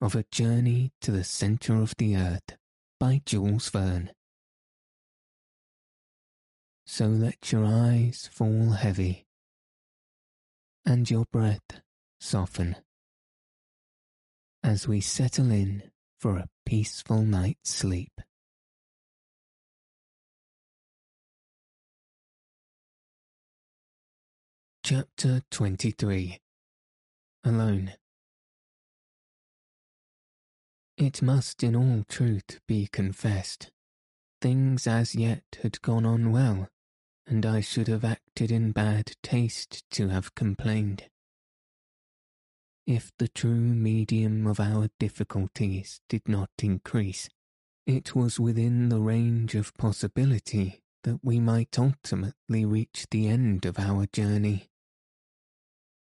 of A Journey to the Centre of the Earth by Jules Verne. So let your eyes fall heavy and your breath soften as we settle in for a peaceful night's sleep. Chapter 23 Alone it must in all truth be confessed, things as yet had gone on well, and I should have acted in bad taste to have complained. If the true medium of our difficulties did not increase, it was within the range of possibility that we might ultimately reach the end of our journey.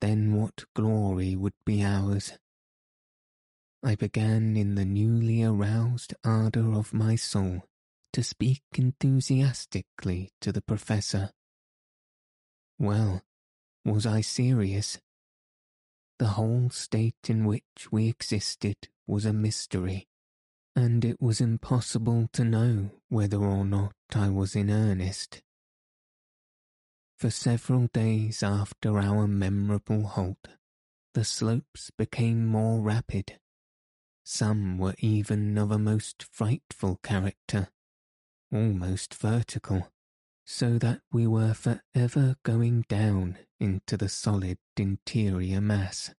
Then what glory would be ours I began in the newly aroused ardour of my soul to speak enthusiastically to the Professor. Well, was I serious? The whole state in which we existed was a mystery, and it was impossible to know whether or not I was in earnest. For several days after our memorable halt, the slopes became more rapid some were even of a most frightful character, almost vertical, so that we were for ever going down into the solid interior mass.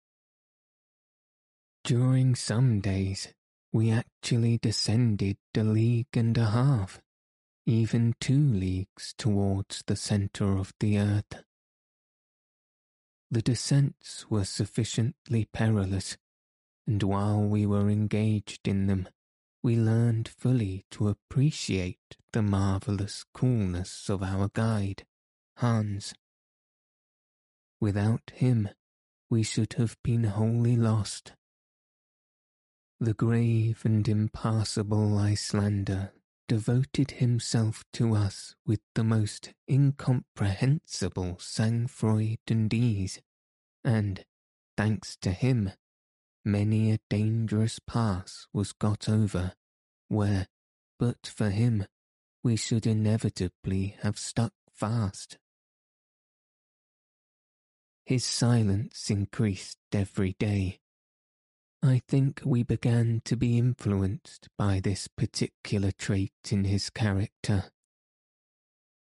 During some days, we actually descended a league and a half, even two leagues towards the centre of the earth. The descents were sufficiently perilous and while we were engaged in them, we learned fully to appreciate the marvellous coolness of our guide, Hans. Without him, we should have been wholly lost. The grave and impassible Icelander devoted himself to us with the most incomprehensible sang-froid and ease, and, thanks to him, many a dangerous pass was got over, where, but for him, we should inevitably have stuck fast. His silence increased every day. I think we began to be influenced by this particular trait in his character.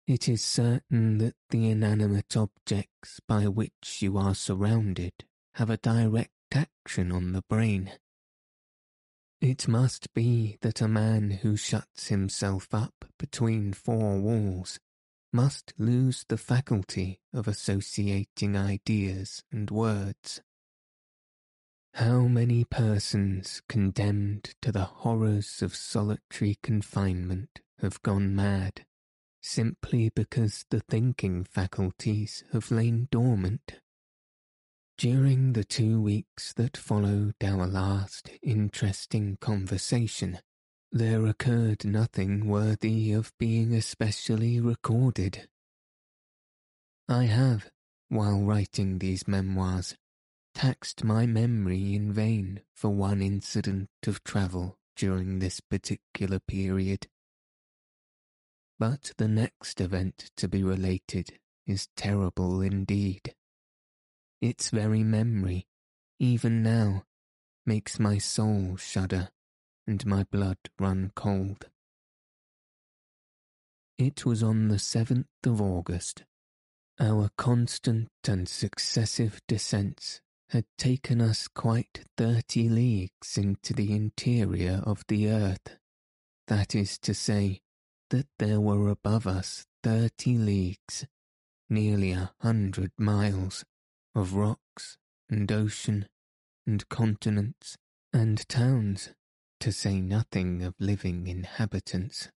It is certain that the inanimate objects by which you are surrounded have a direct action on the brain. It must be that a man who shuts himself up between four walls must lose the faculty of associating ideas and words. How many persons condemned to the horrors of solitary confinement have gone mad simply because the thinking faculties have lain dormant? During the two weeks that followed our last interesting conversation, there occurred nothing worthy of being especially recorded. I have, while writing these memoirs, taxed my memory in vain for one incident of travel during this particular period. But the next event to be related is terrible indeed its very memory, even now, makes my soul shudder and my blood run cold. It was on the 7th of August. Our constant and successive descents had taken us quite thirty leagues into the interior of the earth. That is to say, that there were above us thirty leagues, nearly a hundred miles, of rocks and ocean and continents and towns, to say nothing of living inhabitants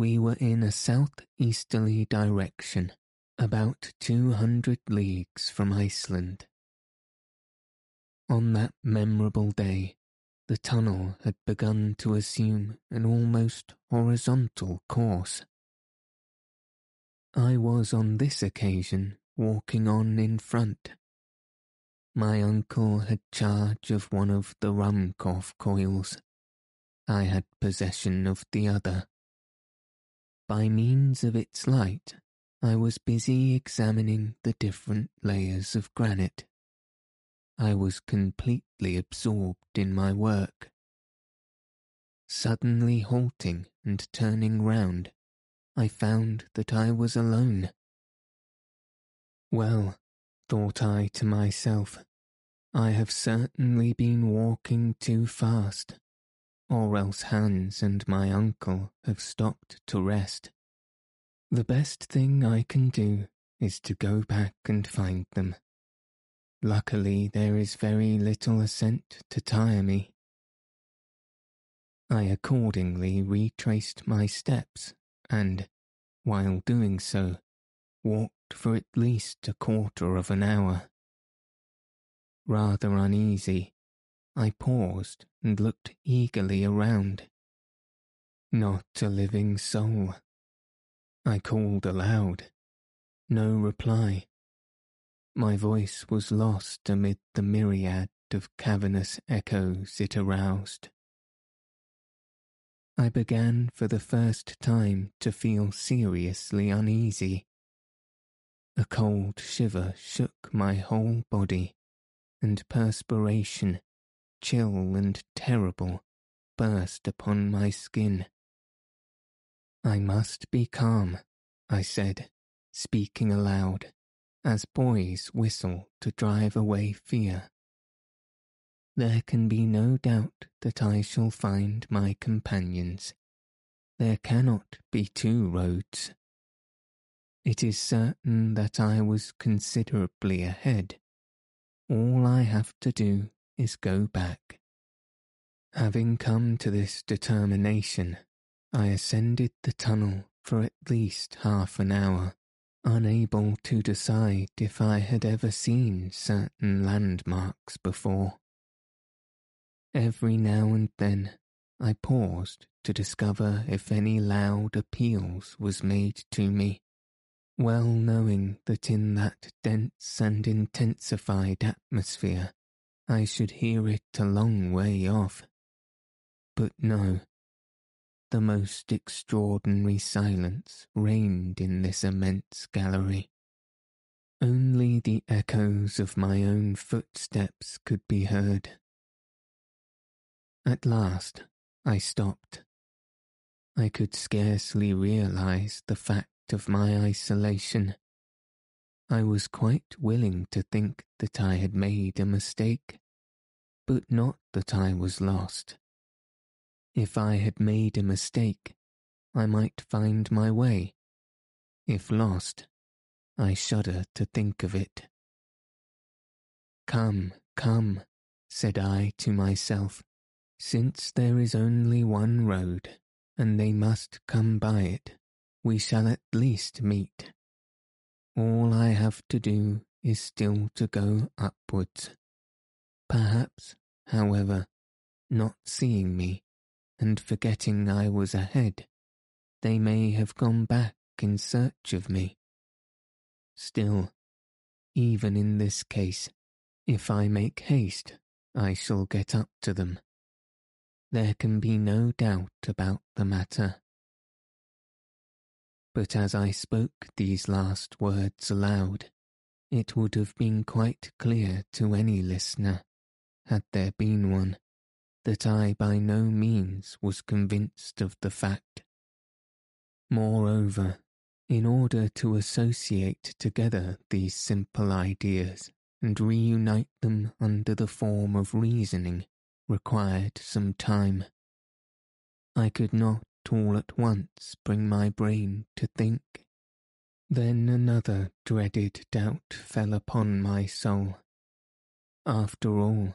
we were in a south-easterly direction, about two hundred leagues from Iceland. On that memorable day, the tunnel had begun to assume an almost horizontal course. I was on this occasion walking on in front. My uncle had charge of one of the Ruhmkorff coils. I had possession of the other. By means of its light, I was busy examining the different layers of granite. I was completely absorbed in my work. Suddenly halting and turning round, I found that I was alone. Well, thought I to myself, I have certainly been walking too fast or else Hans and my uncle have stopped to rest. The best thing I can do is to go back and find them. Luckily, there is very little ascent to tire me. I accordingly retraced my steps and, while doing so, walked for at least a quarter of an hour. Rather uneasy, I paused and looked eagerly around. Not a living soul. I called aloud. No reply. My voice was lost amid the myriad of cavernous echoes it aroused. I began for the first time to feel seriously uneasy. A cold shiver shook my whole body, and perspiration chill and terrible, burst upon my skin. I must be calm, I said, speaking aloud, as boys whistle to drive away fear. There can be no doubt that I shall find my companions. There cannot be two roads. It is certain that I was considerably ahead. All I have to do is go back. Having come to this determination, I ascended the tunnel for at least half an hour, unable to decide if I had ever seen certain landmarks before. Every now and then I paused to discover if any loud appeals was made to me, well knowing that in that dense and intensified atmosphere I should hear it a long way off. But no, the most extraordinary silence reigned in this immense gallery. Only the echoes of my own footsteps could be heard. At last I stopped. I could scarcely realize the fact of my isolation I was quite willing to think that I had made a mistake, but not that I was lost. If I had made a mistake, I might find my way. If lost, I shudder to think of it. Come, come, said I to myself, since there is only one road, and they must come by it, we shall at least meet. All I have to do is still to go upwards. Perhaps, however, not seeing me, and forgetting I was ahead, they may have gone back in search of me. Still, even in this case, if I make haste, I shall get up to them. There can be no doubt about the matter. But as I spoke these last words aloud, it would have been quite clear to any listener had there been one, that I by no means was convinced of the fact. Moreover, in order to associate together these simple ideas and reunite them under the form of reasoning required some time. I could not all at once bring my brain to think. Then another dreaded doubt fell upon my soul. After all,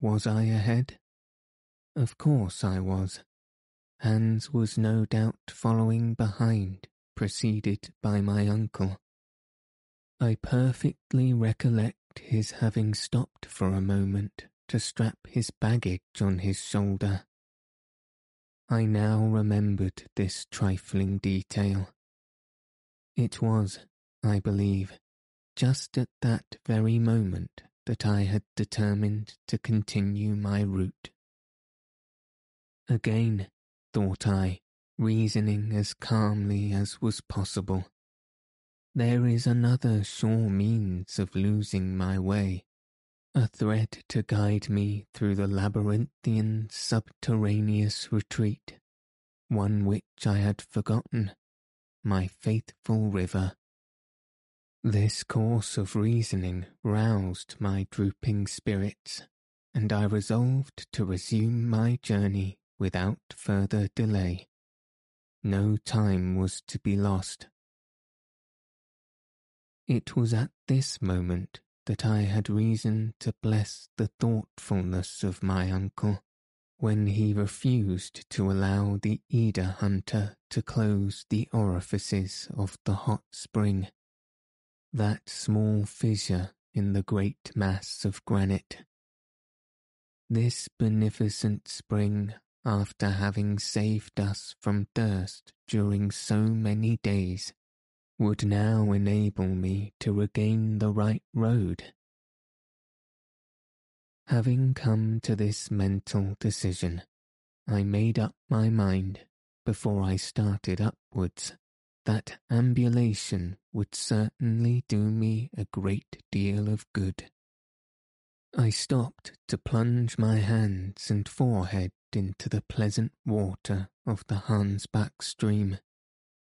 was I ahead? Of course I was. Hans was no doubt following behind, preceded by my uncle. I perfectly recollect his having stopped for a moment to strap his baggage on his shoulder. I now remembered this trifling detail. It was, I believe, just at that very moment that I had determined to continue my route. Again, thought I, reasoning as calmly as was possible. There is another sure means of losing my way, a thread to guide me through the labyrinthian subterraneous retreat, one which I had forgotten, my faithful river. This course of reasoning roused my drooping spirits, and I resolved to resume my journey without further delay. No time was to be lost. It was at this moment that I had reason to bless the thoughtfulness of my uncle when he refused to allow the eider hunter to close the orifices of the hot spring, that small fissure in the great mass of granite. This beneficent spring after having saved us from thirst during so many days, would now enable me to regain the right road. Having come to this mental decision, I made up my mind, before I started upwards, that ambulation would certainly do me a great deal of good. I stopped to plunge my hands and forehead into the pleasant water of the Hansbach stream,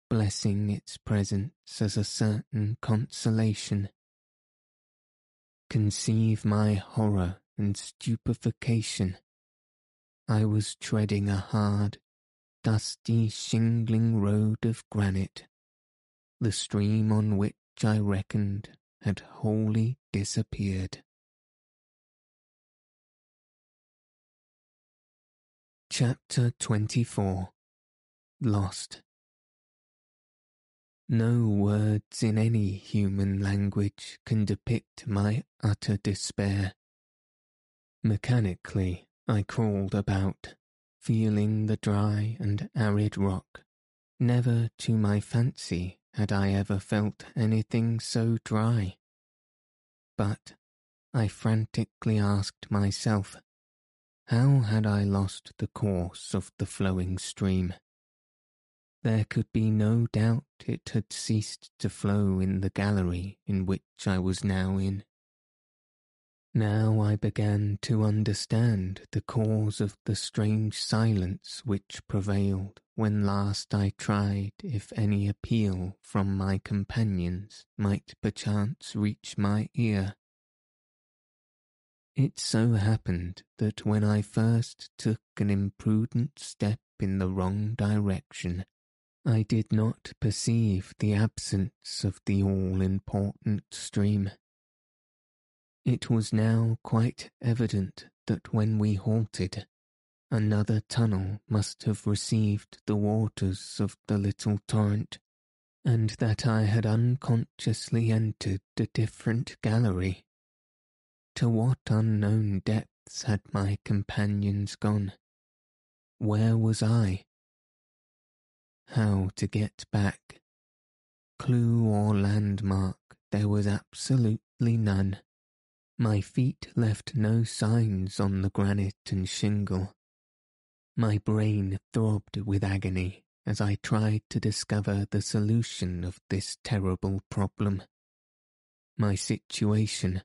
blessing its presence as a certain consolation. Conceive my horror and stupefaction. I was treading a hard, dusty, shingling road of granite, the stream on which I reckoned had wholly disappeared. Chapter 24 Lost No words in any human language can depict my utter despair. Mechanically, I crawled about, feeling the dry and arid rock. Never to my fancy had I ever felt anything so dry. But I frantically asked myself how had I lost the course of the flowing stream? There could be no doubt it had ceased to flow in the gallery in which I was now in. Now I began to understand the cause of the strange silence which prevailed when last I tried if any appeal from my companions might perchance reach my ear. It so happened that when I first took an imprudent step in the wrong direction, I did not perceive the absence of the all important stream. It was now quite evident that when we halted, another tunnel must have received the waters of the little torrent, and that I had unconsciously entered a different gallery to what unknown depths had my companions gone? Where was I? How to get back? Clue or landmark there was absolutely none. My feet left no signs on the granite and shingle. My brain throbbed with agony as I tried to discover the solution of this terrible problem. My situation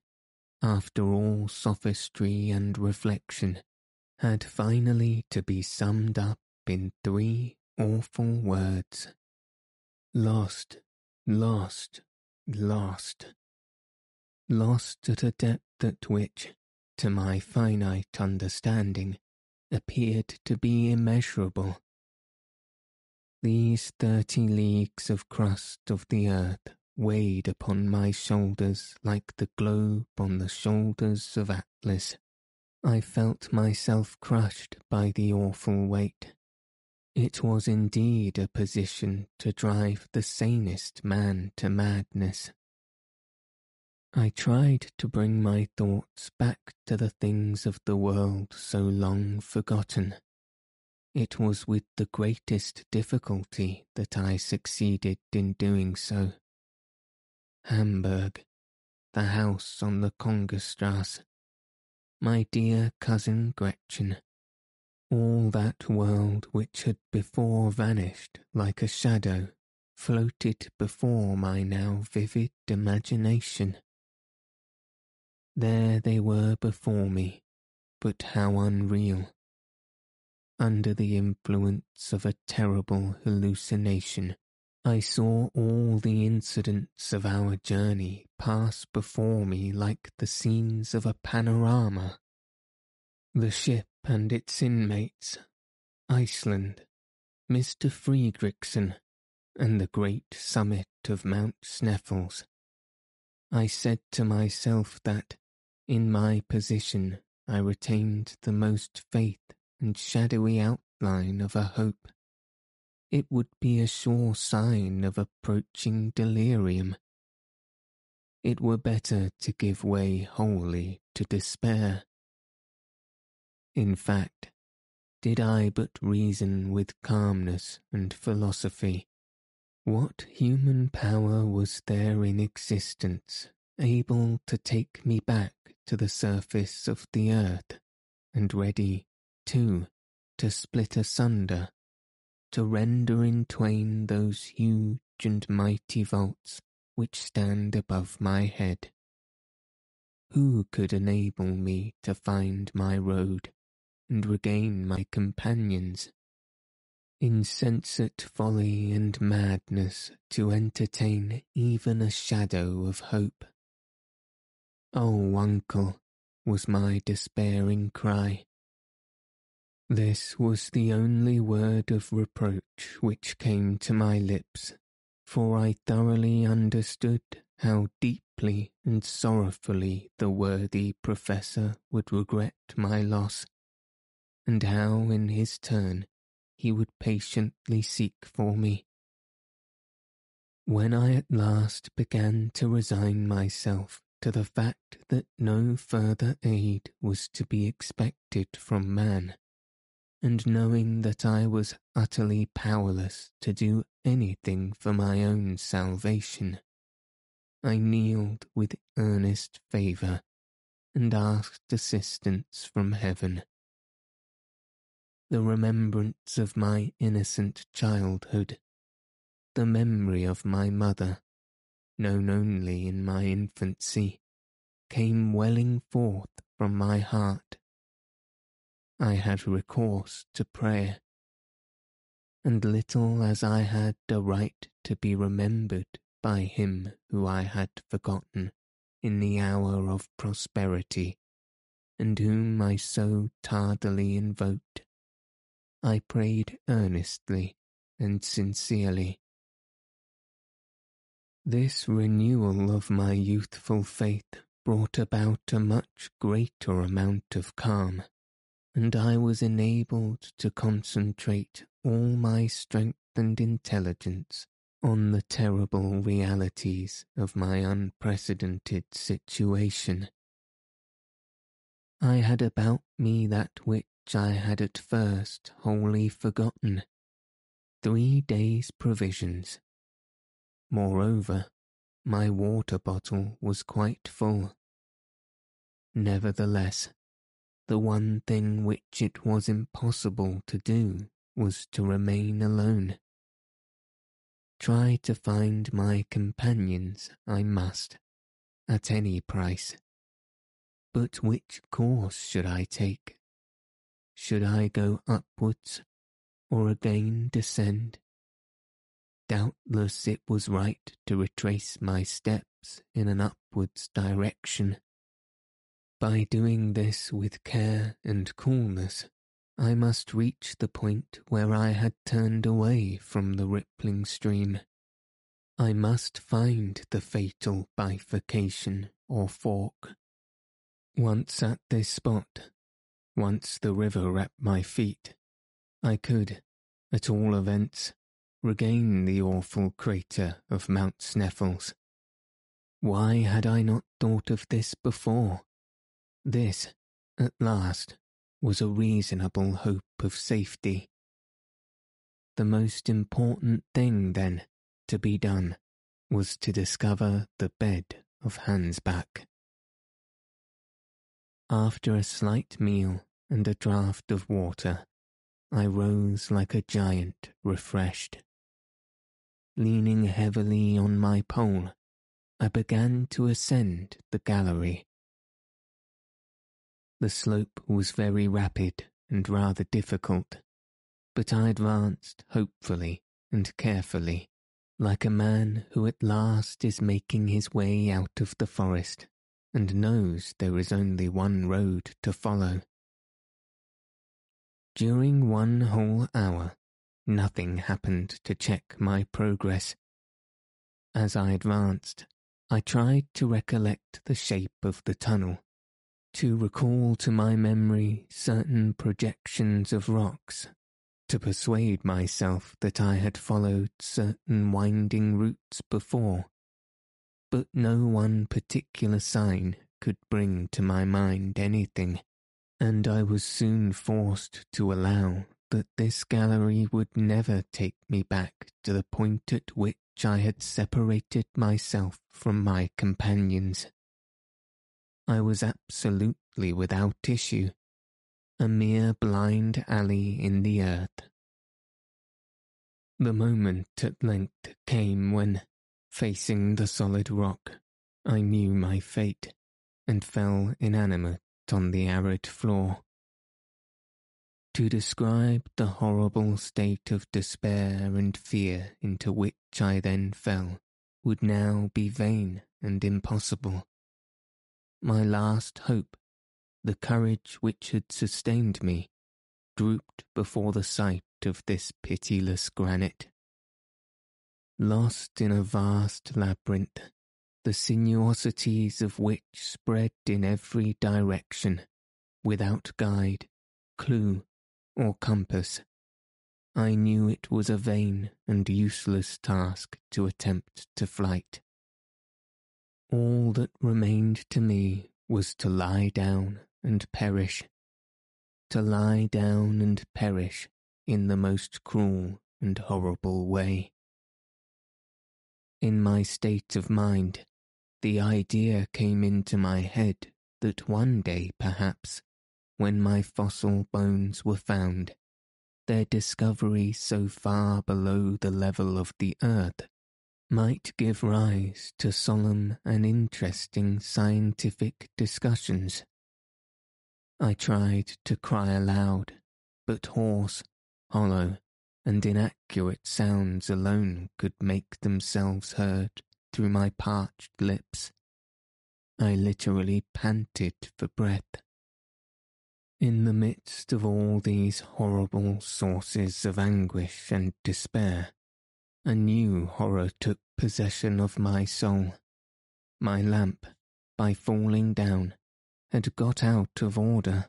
after all sophistry and reflection, had finally to be summed up in three awful words. Lost, lost, lost. Lost at a depth at which, to my finite understanding, appeared to be immeasurable. These thirty leagues of crust of the earth weighed upon my shoulders like the globe on the shoulders of Atlas. I felt myself crushed by the awful weight. It was indeed a position to drive the sanest man to madness. I tried to bring my thoughts back to the things of the world so long forgotten. It was with the greatest difficulty that I succeeded in doing so. Hamburg, the house on the Königstrasse, my dear cousin Gretchen, all that world which had before vanished like a shadow floated before my now vivid imagination. There they were before me, but how unreal. Under the influence of a terrible hallucination, I saw all the incidents of our journey pass before me like the scenes of a panorama. The ship and its inmates, Iceland, Mr. Fredriksson, and the great summit of Mount Sneffels. I said to myself that, in my position, I retained the most faith and shadowy outline of a hope it would be a sure sign of approaching delirium. It were better to give way wholly to despair. In fact, did I but reason with calmness and philosophy, what human power was there in existence able to take me back to the surface of the earth, and ready, too, to split asunder to render in twain those huge and mighty vaults which stand above my head. Who could enable me to find my road and regain my companions? Insensate folly and madness to entertain even a shadow of hope. Oh, uncle, was my despairing cry, this was the only word of reproach which came to my lips, for I thoroughly understood how deeply and sorrowfully the worthy Professor would regret my loss, and how in his turn he would patiently seek for me. When I at last began to resign myself to the fact that no further aid was to be expected from man, and knowing that I was utterly powerless to do anything for my own salvation, I kneeled with earnest favour and asked assistance from heaven. The remembrance of my innocent childhood, the memory of my mother, known only in my infancy, came welling forth from my heart I had recourse to prayer. And little as I had a right to be remembered by him who I had forgotten in the hour of prosperity, and whom I so tardily invoked, I prayed earnestly and sincerely. This renewal of my youthful faith brought about a much greater amount of calm and I was enabled to concentrate all my strength and intelligence on the terrible realities of my unprecedented situation. I had about me that which I had at first wholly forgotten three days' provisions. Moreover, my water bottle was quite full. Nevertheless, the one thing which it was impossible to do was to remain alone. Try to find my companions I must, at any price. But which course should I take? Should I go upwards or again descend? Doubtless it was right to retrace my steps in an upwards direction. By doing this with care and coolness, I must reach the point where I had turned away from the rippling stream. I must find the fatal bifurcation or fork. Once at this spot, once the river at my feet, I could, at all events, regain the awful crater of Mount Sneffels. Why had I not thought of this before? This, at last, was a reasonable hope of safety. The most important thing, then, to be done was to discover the bed of Hansbach. After a slight meal and a draught of water, I rose like a giant refreshed. Leaning heavily on my pole, I began to ascend the gallery. The slope was very rapid and rather difficult, but I advanced hopefully and carefully, like a man who at last is making his way out of the forest and knows there is only one road to follow. During one whole hour, nothing happened to check my progress. As I advanced, I tried to recollect the shape of the tunnel, to recall to my memory certain projections of rocks, to persuade myself that I had followed certain winding routes before. But no one particular sign could bring to my mind anything and I was soon forced to allow that this gallery would never take me back to the point at which I had separated myself from my companions. I was absolutely without issue, a mere blind alley in the earth. The moment at length came when, facing the solid rock, I knew my fate and fell inanimate on the arid floor. To describe the horrible state of despair and fear into which I then fell would now be vain and impossible. My last hope, the courage which had sustained me, drooped before the sight of this pitiless granite. Lost in a vast labyrinth, the sinuosities of which spread in every direction, without guide, clue, or compass. I knew it was a vain and useless task to attempt to flight. All that remained to me was to lie down and perish, to lie down and perish in the most cruel and horrible way. In my state of mind, the idea came into my head that one day, perhaps, when my fossil bones were found, their discovery so far below the level of the earth might give rise to solemn and interesting scientific discussions. I tried to cry aloud, but hoarse, hollow, and inaccurate sounds alone could make themselves heard through my parched lips. I literally panted for breath. In the midst of all these horrible sources of anguish and despair, a new horror took possession of my soul. My lamp, by falling down, had got out of order.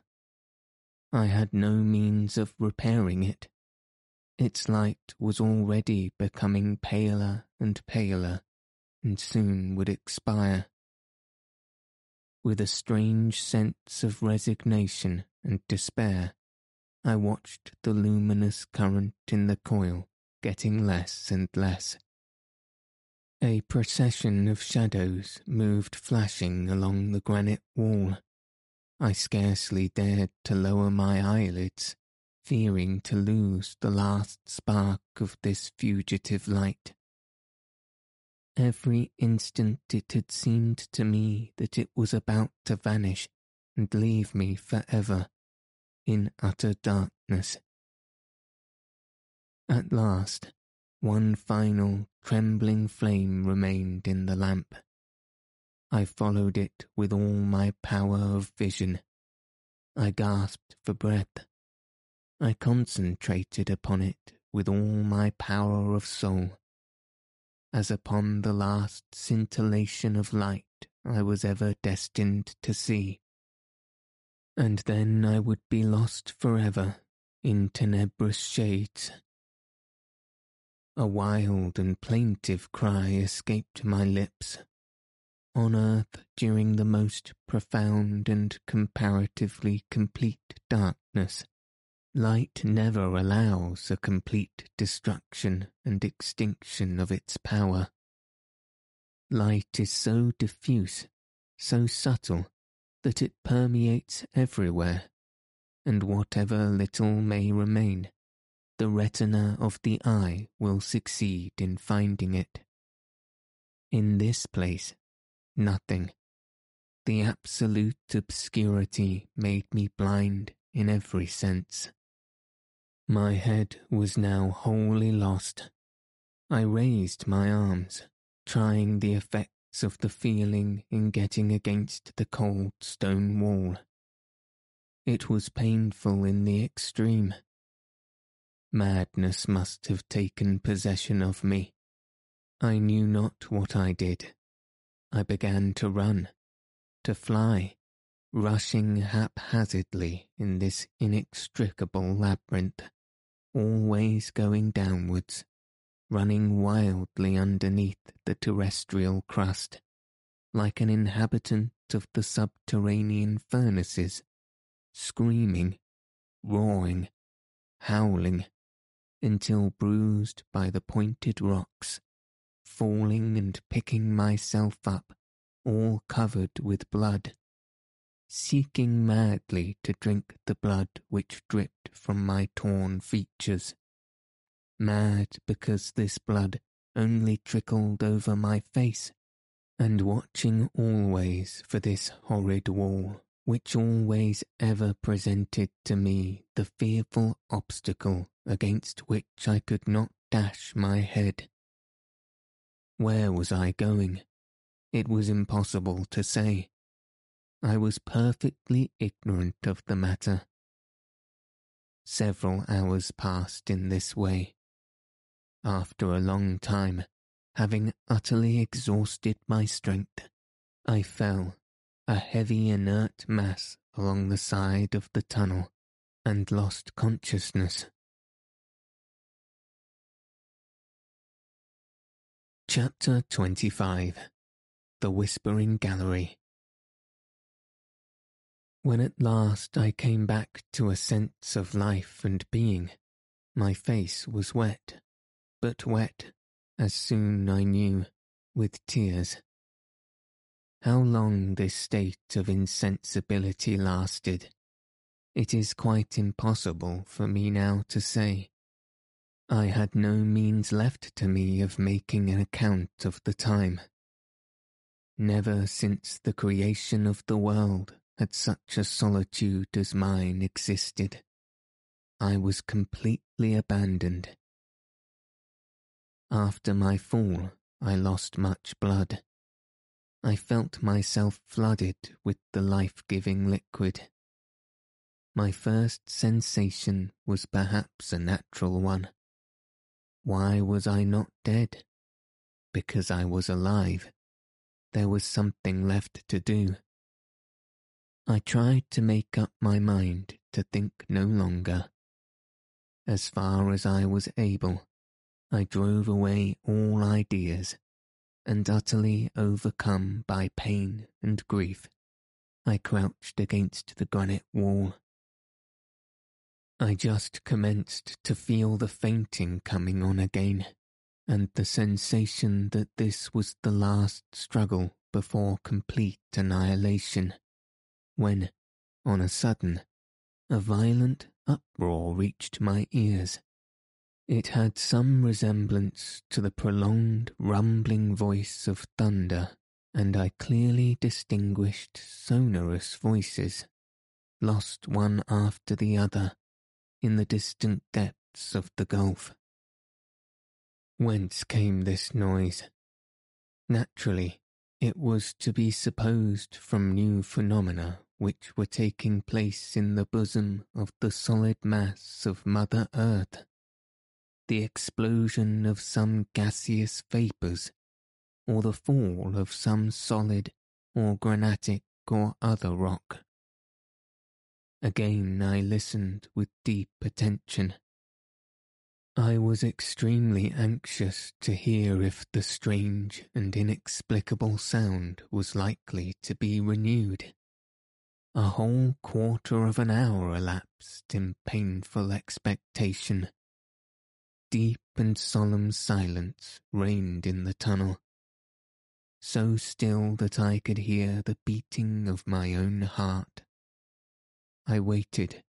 I had no means of repairing it. Its light was already becoming paler and paler and soon would expire. With a strange sense of resignation and despair, I watched the luminous current in the coil getting less and less. A procession of shadows moved flashing along the granite wall. I scarcely dared to lower my eyelids, fearing to lose the last spark of this fugitive light. Every instant it had seemed to me that it was about to vanish and leave me for ever in utter darkness. At last, one final trembling flame remained in the lamp. I followed it with all my power of vision. I gasped for breath. I concentrated upon it with all my power of soul. As upon the last scintillation of light I was ever destined to see. And then I would be lost forever in tenebrous shades. A wild and plaintive cry escaped my lips. On earth, during the most profound and comparatively complete darkness, light never allows a complete destruction and extinction of its power. Light is so diffuse, so subtle, that it permeates everywhere, and whatever little may remain, the retina of the eye will succeed in finding it. In this place, nothing. The absolute obscurity made me blind in every sense. My head was now wholly lost. I raised my arms, trying the effects of the feeling in getting against the cold stone wall. It was painful in the extreme. Madness must have taken possession of me. I knew not what I did. I began to run, to fly, rushing haphazardly in this inextricable labyrinth always going downwards, running wildly underneath the terrestrial crust, like an inhabitant of the subterranean furnaces, screaming, roaring, howling, until bruised by the pointed rocks, falling and picking myself up, all covered with blood, seeking madly to drink the blood which dripped from my torn features. Mad because this blood only trickled over my face, and watching always for this horrid wall which always ever presented to me the fearful obstacle against which I could not dash my head. Where was I going? It was impossible to say. I was perfectly ignorant of the matter. Several hours passed in this way. After a long time, having utterly exhausted my strength, I fell, a heavy inert mass along the side of the tunnel, and lost consciousness. Chapter 25 The Whispering Gallery when at last I came back to a sense of life and being, my face was wet, but wet, as soon I knew, with tears. How long this state of insensibility lasted, it is quite impossible for me now to say. I had no means left to me of making an account of the time. Never since the creation of the world had such a solitude as mine existed. I was completely abandoned. After my fall, I lost much blood. I felt myself flooded with the life-giving liquid. My first sensation was perhaps a natural one. Why was I not dead? Because I was alive. There was something left to do. I tried to make up my mind to think no longer. As far as I was able, I drove away all ideas, and utterly overcome by pain and grief, I crouched against the granite wall. I just commenced to feel the fainting coming on again, and the sensation that this was the last struggle before complete annihilation when, on a sudden, a violent uproar reached my ears. It had some resemblance to the prolonged rumbling voice of thunder and I clearly distinguished sonorous voices, lost one after the other in the distant depths of the gulf. Whence came this noise? Naturally, it was to be supposed from new phenomena which were taking place in the bosom of the solid mass of Mother Earth. The explosion of some gaseous vapours, or the fall of some solid or granitic or other rock. Again I listened with deep attention. I was extremely anxious to hear if the strange and inexplicable sound was likely to be renewed. A whole quarter of an hour elapsed in painful expectation. Deep and solemn silence reigned in the tunnel, so still that I could hear the beating of my own heart. I waited,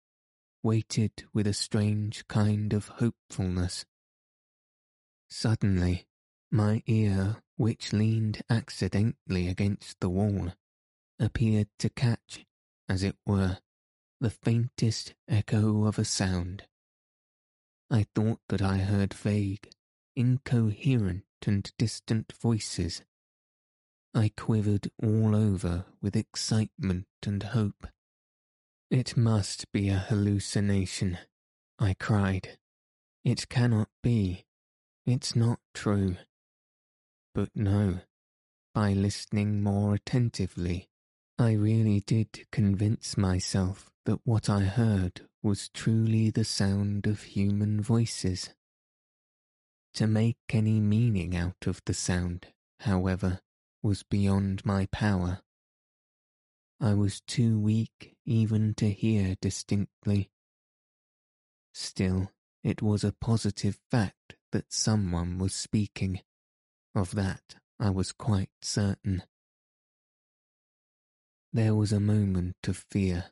waited with a strange kind of hopefulness. Suddenly, my ear, which leaned accidentally against the wall, appeared to catch as it were, the faintest echo of a sound. I thought that I heard vague, incoherent and distant voices. I quivered all over with excitement and hope. It must be a hallucination, I cried. It cannot be. It's not true. But no, by listening more attentively, I really did convince myself that what I heard was truly the sound of human voices. To make any meaning out of the sound, however, was beyond my power. I was too weak even to hear distinctly. Still, it was a positive fact that someone was speaking. Of that I was quite certain. There was a moment of fear.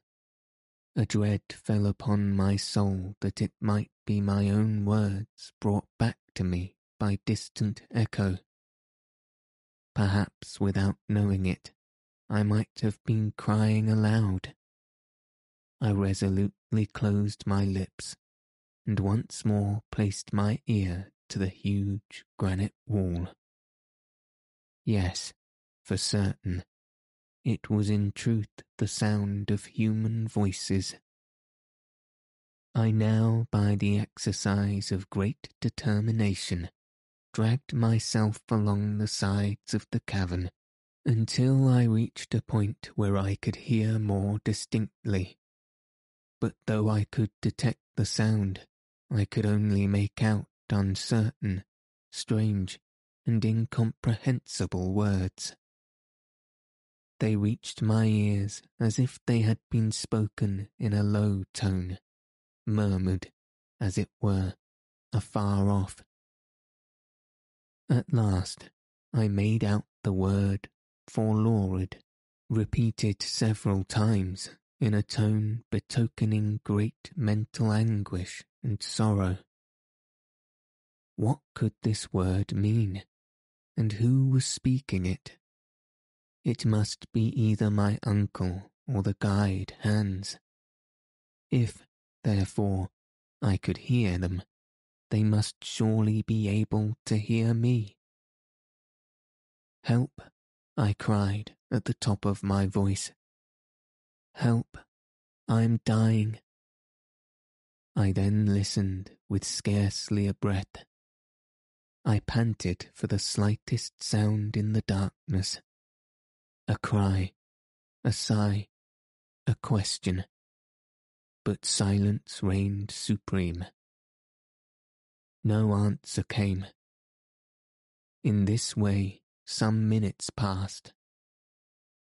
A dread fell upon my soul that it might be my own words brought back to me by distant echo. Perhaps without knowing it, I might have been crying aloud. I resolutely closed my lips and once more placed my ear to the huge granite wall. Yes, for certain, it was in truth the sound of human voices. I now, by the exercise of great determination, dragged myself along the sides of the cavern until I reached a point where I could hear more distinctly. But though I could detect the sound, I could only make out uncertain, strange, and incomprehensible words. They reached my ears as if they had been spoken in a low tone, murmured, as it were, afar off. At last I made out the word forlorad, repeated several times in a tone betokening great mental anguish and sorrow. What could this word mean, and who was speaking it? It must be either my uncle or the guide Hans. If, therefore, I could hear them, they must surely be able to hear me. Help, I cried at the top of my voice. Help, I am dying. I then listened with scarcely a breath. I panted for the slightest sound in the darkness a cry, a sigh, a question. But silence reigned supreme. No answer came. In this way, some minutes passed.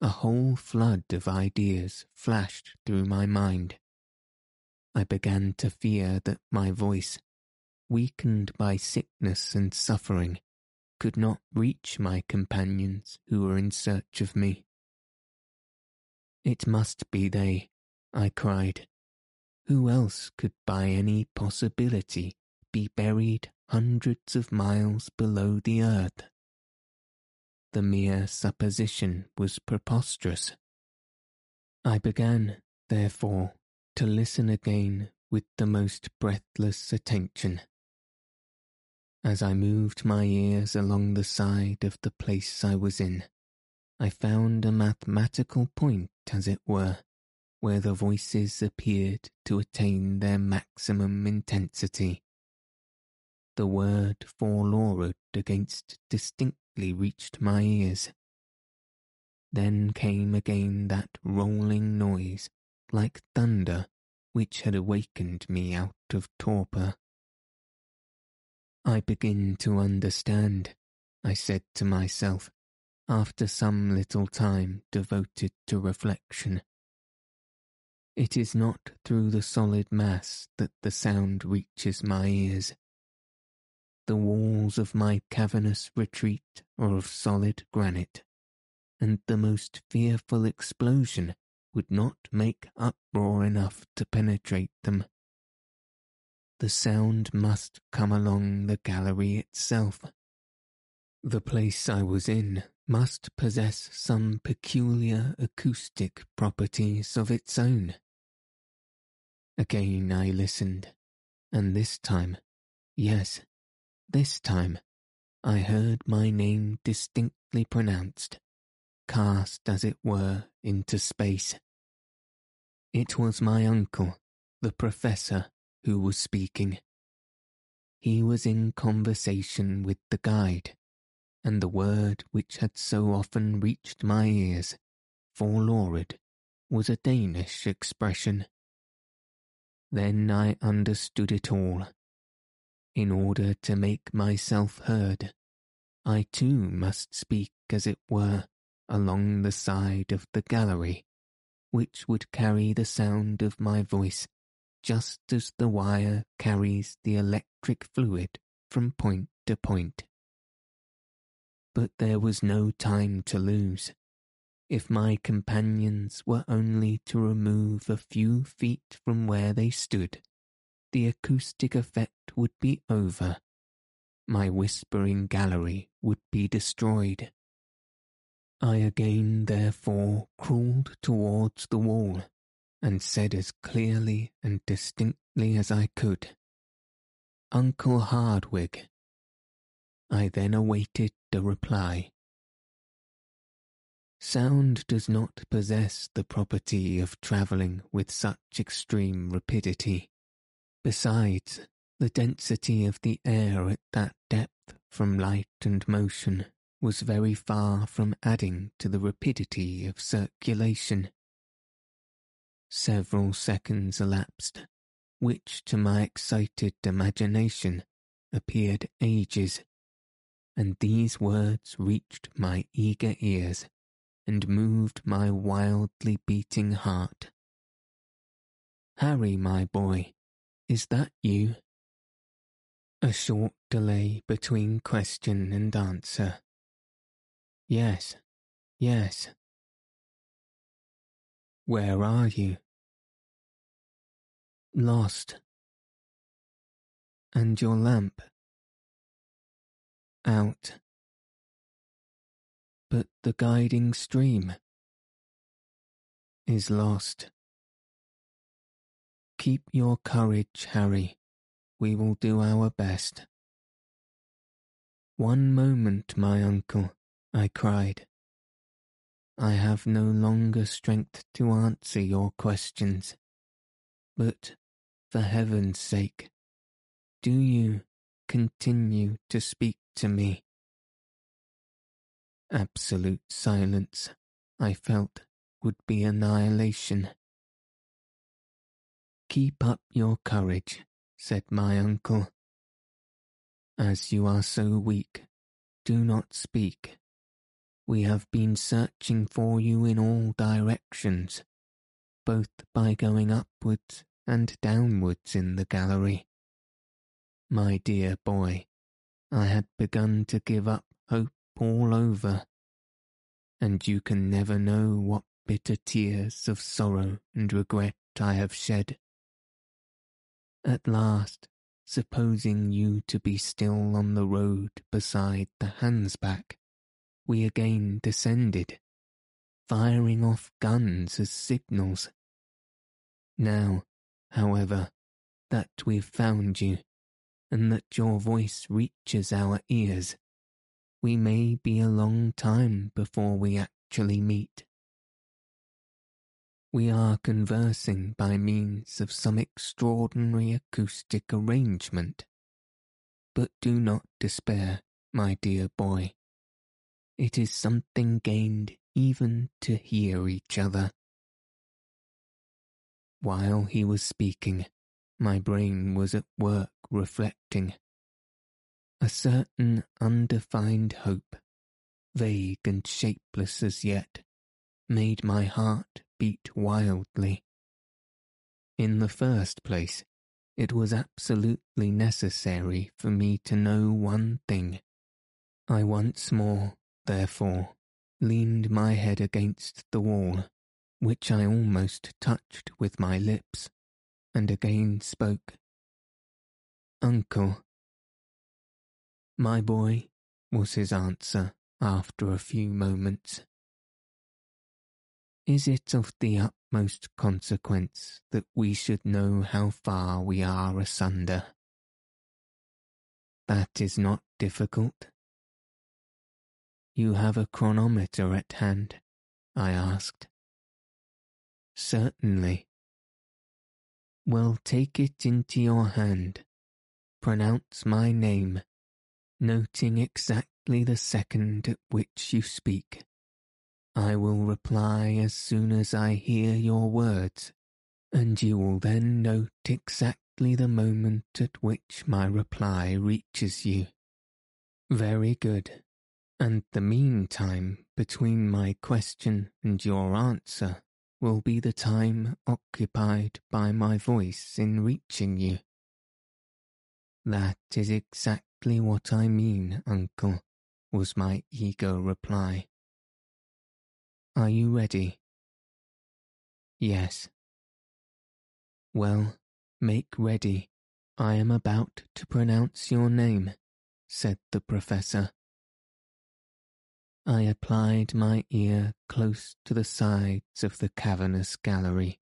A whole flood of ideas flashed through my mind. I began to fear that my voice, weakened by sickness and suffering, could not reach my companions who were in search of me. It must be they, I cried. Who else could by any possibility be buried hundreds of miles below the earth? The mere supposition was preposterous. I began, therefore, to listen again with the most breathless attention. As I moved my ears along the side of the place I was in, I found a mathematical point, as it were, where the voices appeared to attain their maximum intensity. The word forlorad against distinctly reached my ears. Then came again that rolling noise, like thunder, which had awakened me out of torpor. I begin to understand, I said to myself, after some little time devoted to reflection. It is not through the solid mass that the sound reaches my ears. The walls of my cavernous retreat are of solid granite, and the most fearful explosion would not make uproar enough to penetrate them. The sound must come along the gallery itself. The place I was in must possess some peculiar acoustic properties of its own. Again I listened, and this time, yes, this time, I heard my name distinctly pronounced cast, as it were, into space. It was my uncle, the professor, who was speaking. He was in conversation with the guide, and the word which had so often reached my ears, forlorad, was a Danish expression. Then I understood it all. In order to make myself heard, I too must speak, as it were, along the side of the gallery, which would carry the sound of my voice just as the wire carries the electric fluid from point to point. But there was no time to lose. If my companions were only to remove a few feet from where they stood, the acoustic effect would be over. My whispering gallery would be destroyed. I again therefore crawled towards the wall and said as clearly and distinctly as I could, Uncle Hardwigg. I then awaited the reply. Sound does not possess the property of travelling with such extreme rapidity. Besides, the density of the air at that depth from light and motion was very far from adding to the rapidity of circulation. Several seconds elapsed, which to my excited imagination appeared ages, and these words reached my eager ears and moved my wildly beating heart. Harry, my boy, is that you? A short delay between question and answer. Yes, yes. Where are you? Lost. And your lamp? Out. But the guiding stream is lost. Keep your courage, Harry. We will do our best. One moment, my uncle. I cried. I have no longer strength to answer your questions. But, for heaven's sake, do you continue to speak to me? Absolute silence, I felt, would be annihilation. Keep up your courage, said my uncle. As you are so weak, do not speak. We have been searching for you in all directions, both by going upwards and downwards in the gallery. My dear boy, I had begun to give up hope all over, and you can never know what bitter tears of sorrow and regret I have shed. At last, supposing you to be still on the road beside the Hansbach, we again descended, firing off guns as signals. Now, however, that we've found you, and that your voice reaches our ears, we may be a long time before we actually meet. We are conversing by means of some extraordinary acoustic arrangement. But do not despair, my dear boy. It is something gained even to hear each other. While he was speaking, my brain was at work reflecting. A certain undefined hope, vague and shapeless as yet, made my heart beat wildly. In the first place, it was absolutely necessary for me to know one thing. I once more, therefore, leaned my head against the wall, which I almost touched with my lips and again spoke. Uncle. My boy, was his answer after a few moments. Is it of the utmost consequence that we should know how far we are asunder? That is not difficult. You have a chronometer at hand? I asked. Certainly, well, take it into your hand, pronounce my name, noting exactly the second at which you speak. I will reply as soon as I hear your words, and you will then note exactly the moment at which my reply reaches you. Very good. And the meantime between my question and your answer will be the time occupied by my voice in reaching you. That is exactly what I mean, uncle, was my eager reply. Are you ready? Yes. Well, make ready. I am about to pronounce your name, said the professor. I applied my ear close to the sides of the cavernous gallery,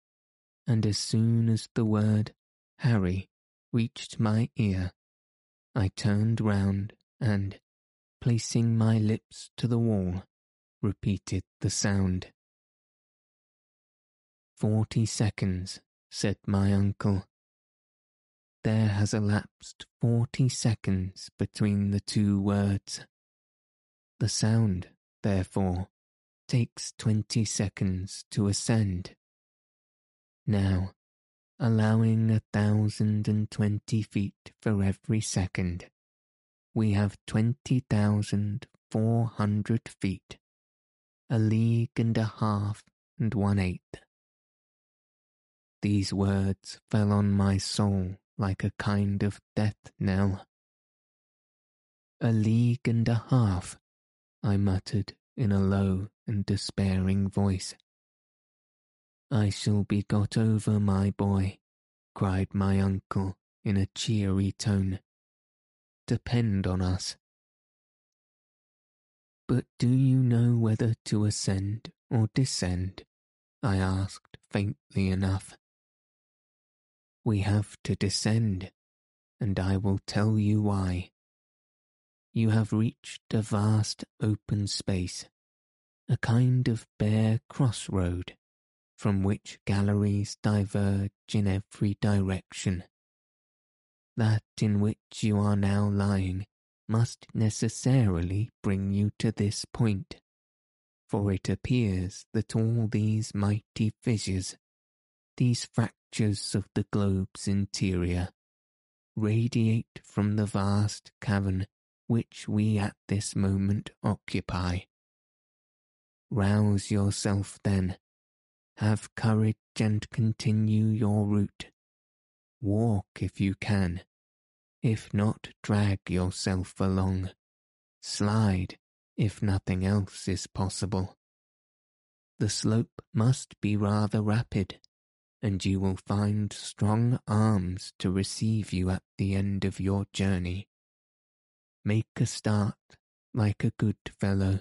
and as soon as the word Harry reached my ear, I turned round and, placing my lips to the wall, repeated the sound. Forty seconds, said my uncle. There has elapsed forty seconds between the two words. The sound, therefore, takes twenty seconds to ascend. Now, allowing a thousand and twenty feet for every second, we have twenty thousand four hundred feet, a league and a half and one eighth. These words fell on my soul like a kind of death knell. A league and a half I muttered in a low and despairing voice. I shall be got over, my boy, cried my uncle in a cheery tone. Depend on us. But do you know whether to ascend or descend? I asked faintly enough. We have to descend, and I will tell you why you have reached a vast open space, a kind of bare crossroad from which galleries diverge in every direction. That in which you are now lying must necessarily bring you to this point, for it appears that all these mighty fissures, these fractures of the globe's interior, radiate from the vast cavern which we at this moment occupy. Rouse yourself then, have courage and continue your route. Walk if you can, if not drag yourself along. Slide if nothing else is possible. The slope must be rather rapid, and you will find strong arms to receive you at the end of your journey. Make a start, like a good fellow,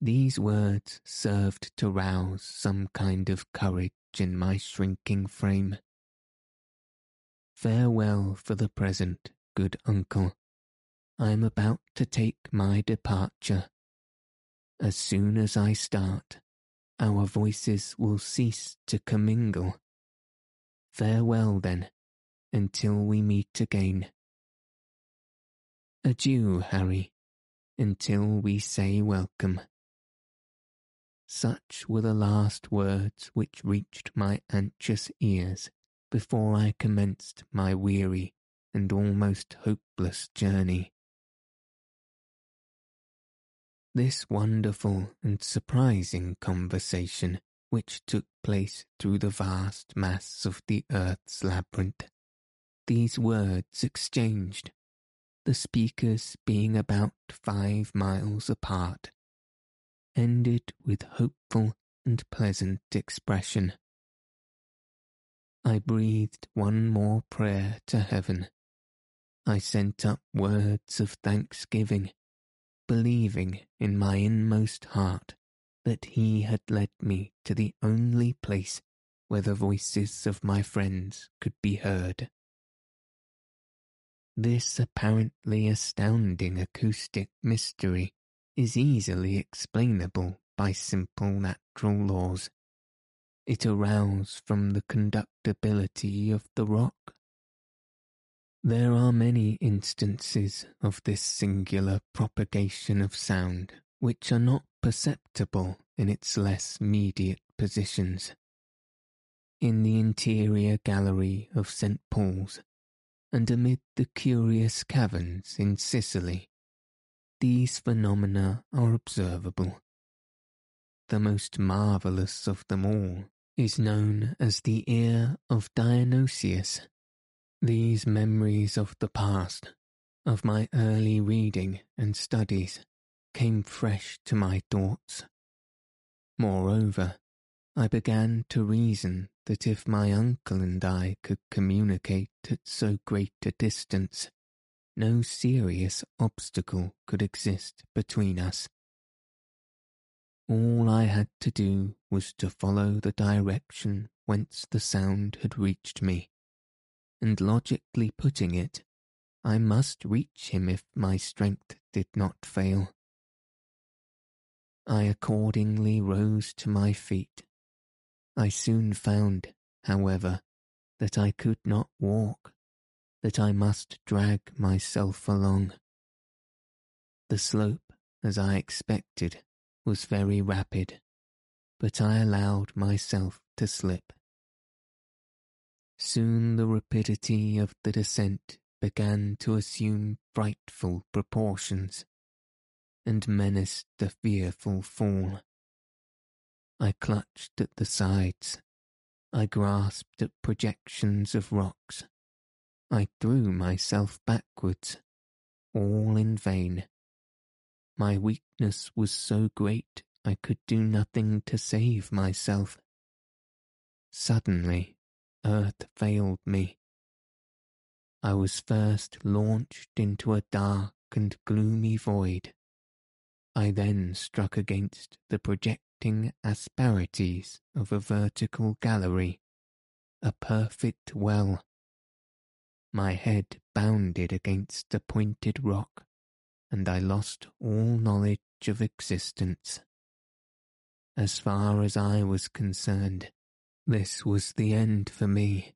These words served to rouse some kind of courage in my shrinking frame. Farewell for the present, good uncle. I am about to take my departure. As soon as I start, our voices will cease to commingle. Farewell, then, until we meet again. Adieu, Harry, until we say welcome. Such were the last words which reached my anxious ears before I commenced my weary and almost hopeless journey. This wonderful and surprising conversation which took place through the vast mass of the earth's labyrinth, these words exchanged, the speakers being about five miles apart, ended with hopeful and pleasant expression. I breathed one more prayer to heaven. I sent up words of thanksgiving believing in my inmost heart that he had led me to the only place where the voices of my friends could be heard. This apparently astounding acoustic mystery is easily explainable by simple natural laws. It arose from the conductibility of the rock there are many instances of this singular propagation of sound which are not perceptible in its less mediate positions. In the interior gallery of St. Paul's, and amid the curious caverns in Sicily, these phenomena are observable. The most marvellous of them all is known as the ear of Dionysius these memories of the past, of my early reading and studies, came fresh to my thoughts. Moreover, I began to reason that if my uncle and I could communicate at so great a distance, no serious obstacle could exist between us. All I had to do was to follow the direction whence the sound had reached me, and logically putting it, I must reach him if my strength did not fail. I accordingly rose to my feet. I soon found, however, that I could not walk, that I must drag myself along. The slope, as I expected, was very rapid, but I allowed myself to slip. Soon the rapidity of the descent began to assume frightful proportions, and menaced a fearful fall. I clutched at the sides, I grasped at projections of rocks, I threw myself backwards, all in vain. My weakness was so great I could do nothing to save myself. Suddenly earth failed me. I was first launched into a dark and gloomy void. I then struck against the projecting asperities of a vertical gallery, a perfect well. My head bounded against a pointed rock, and I lost all knowledge of existence. As far as I was concerned, this was the end for me.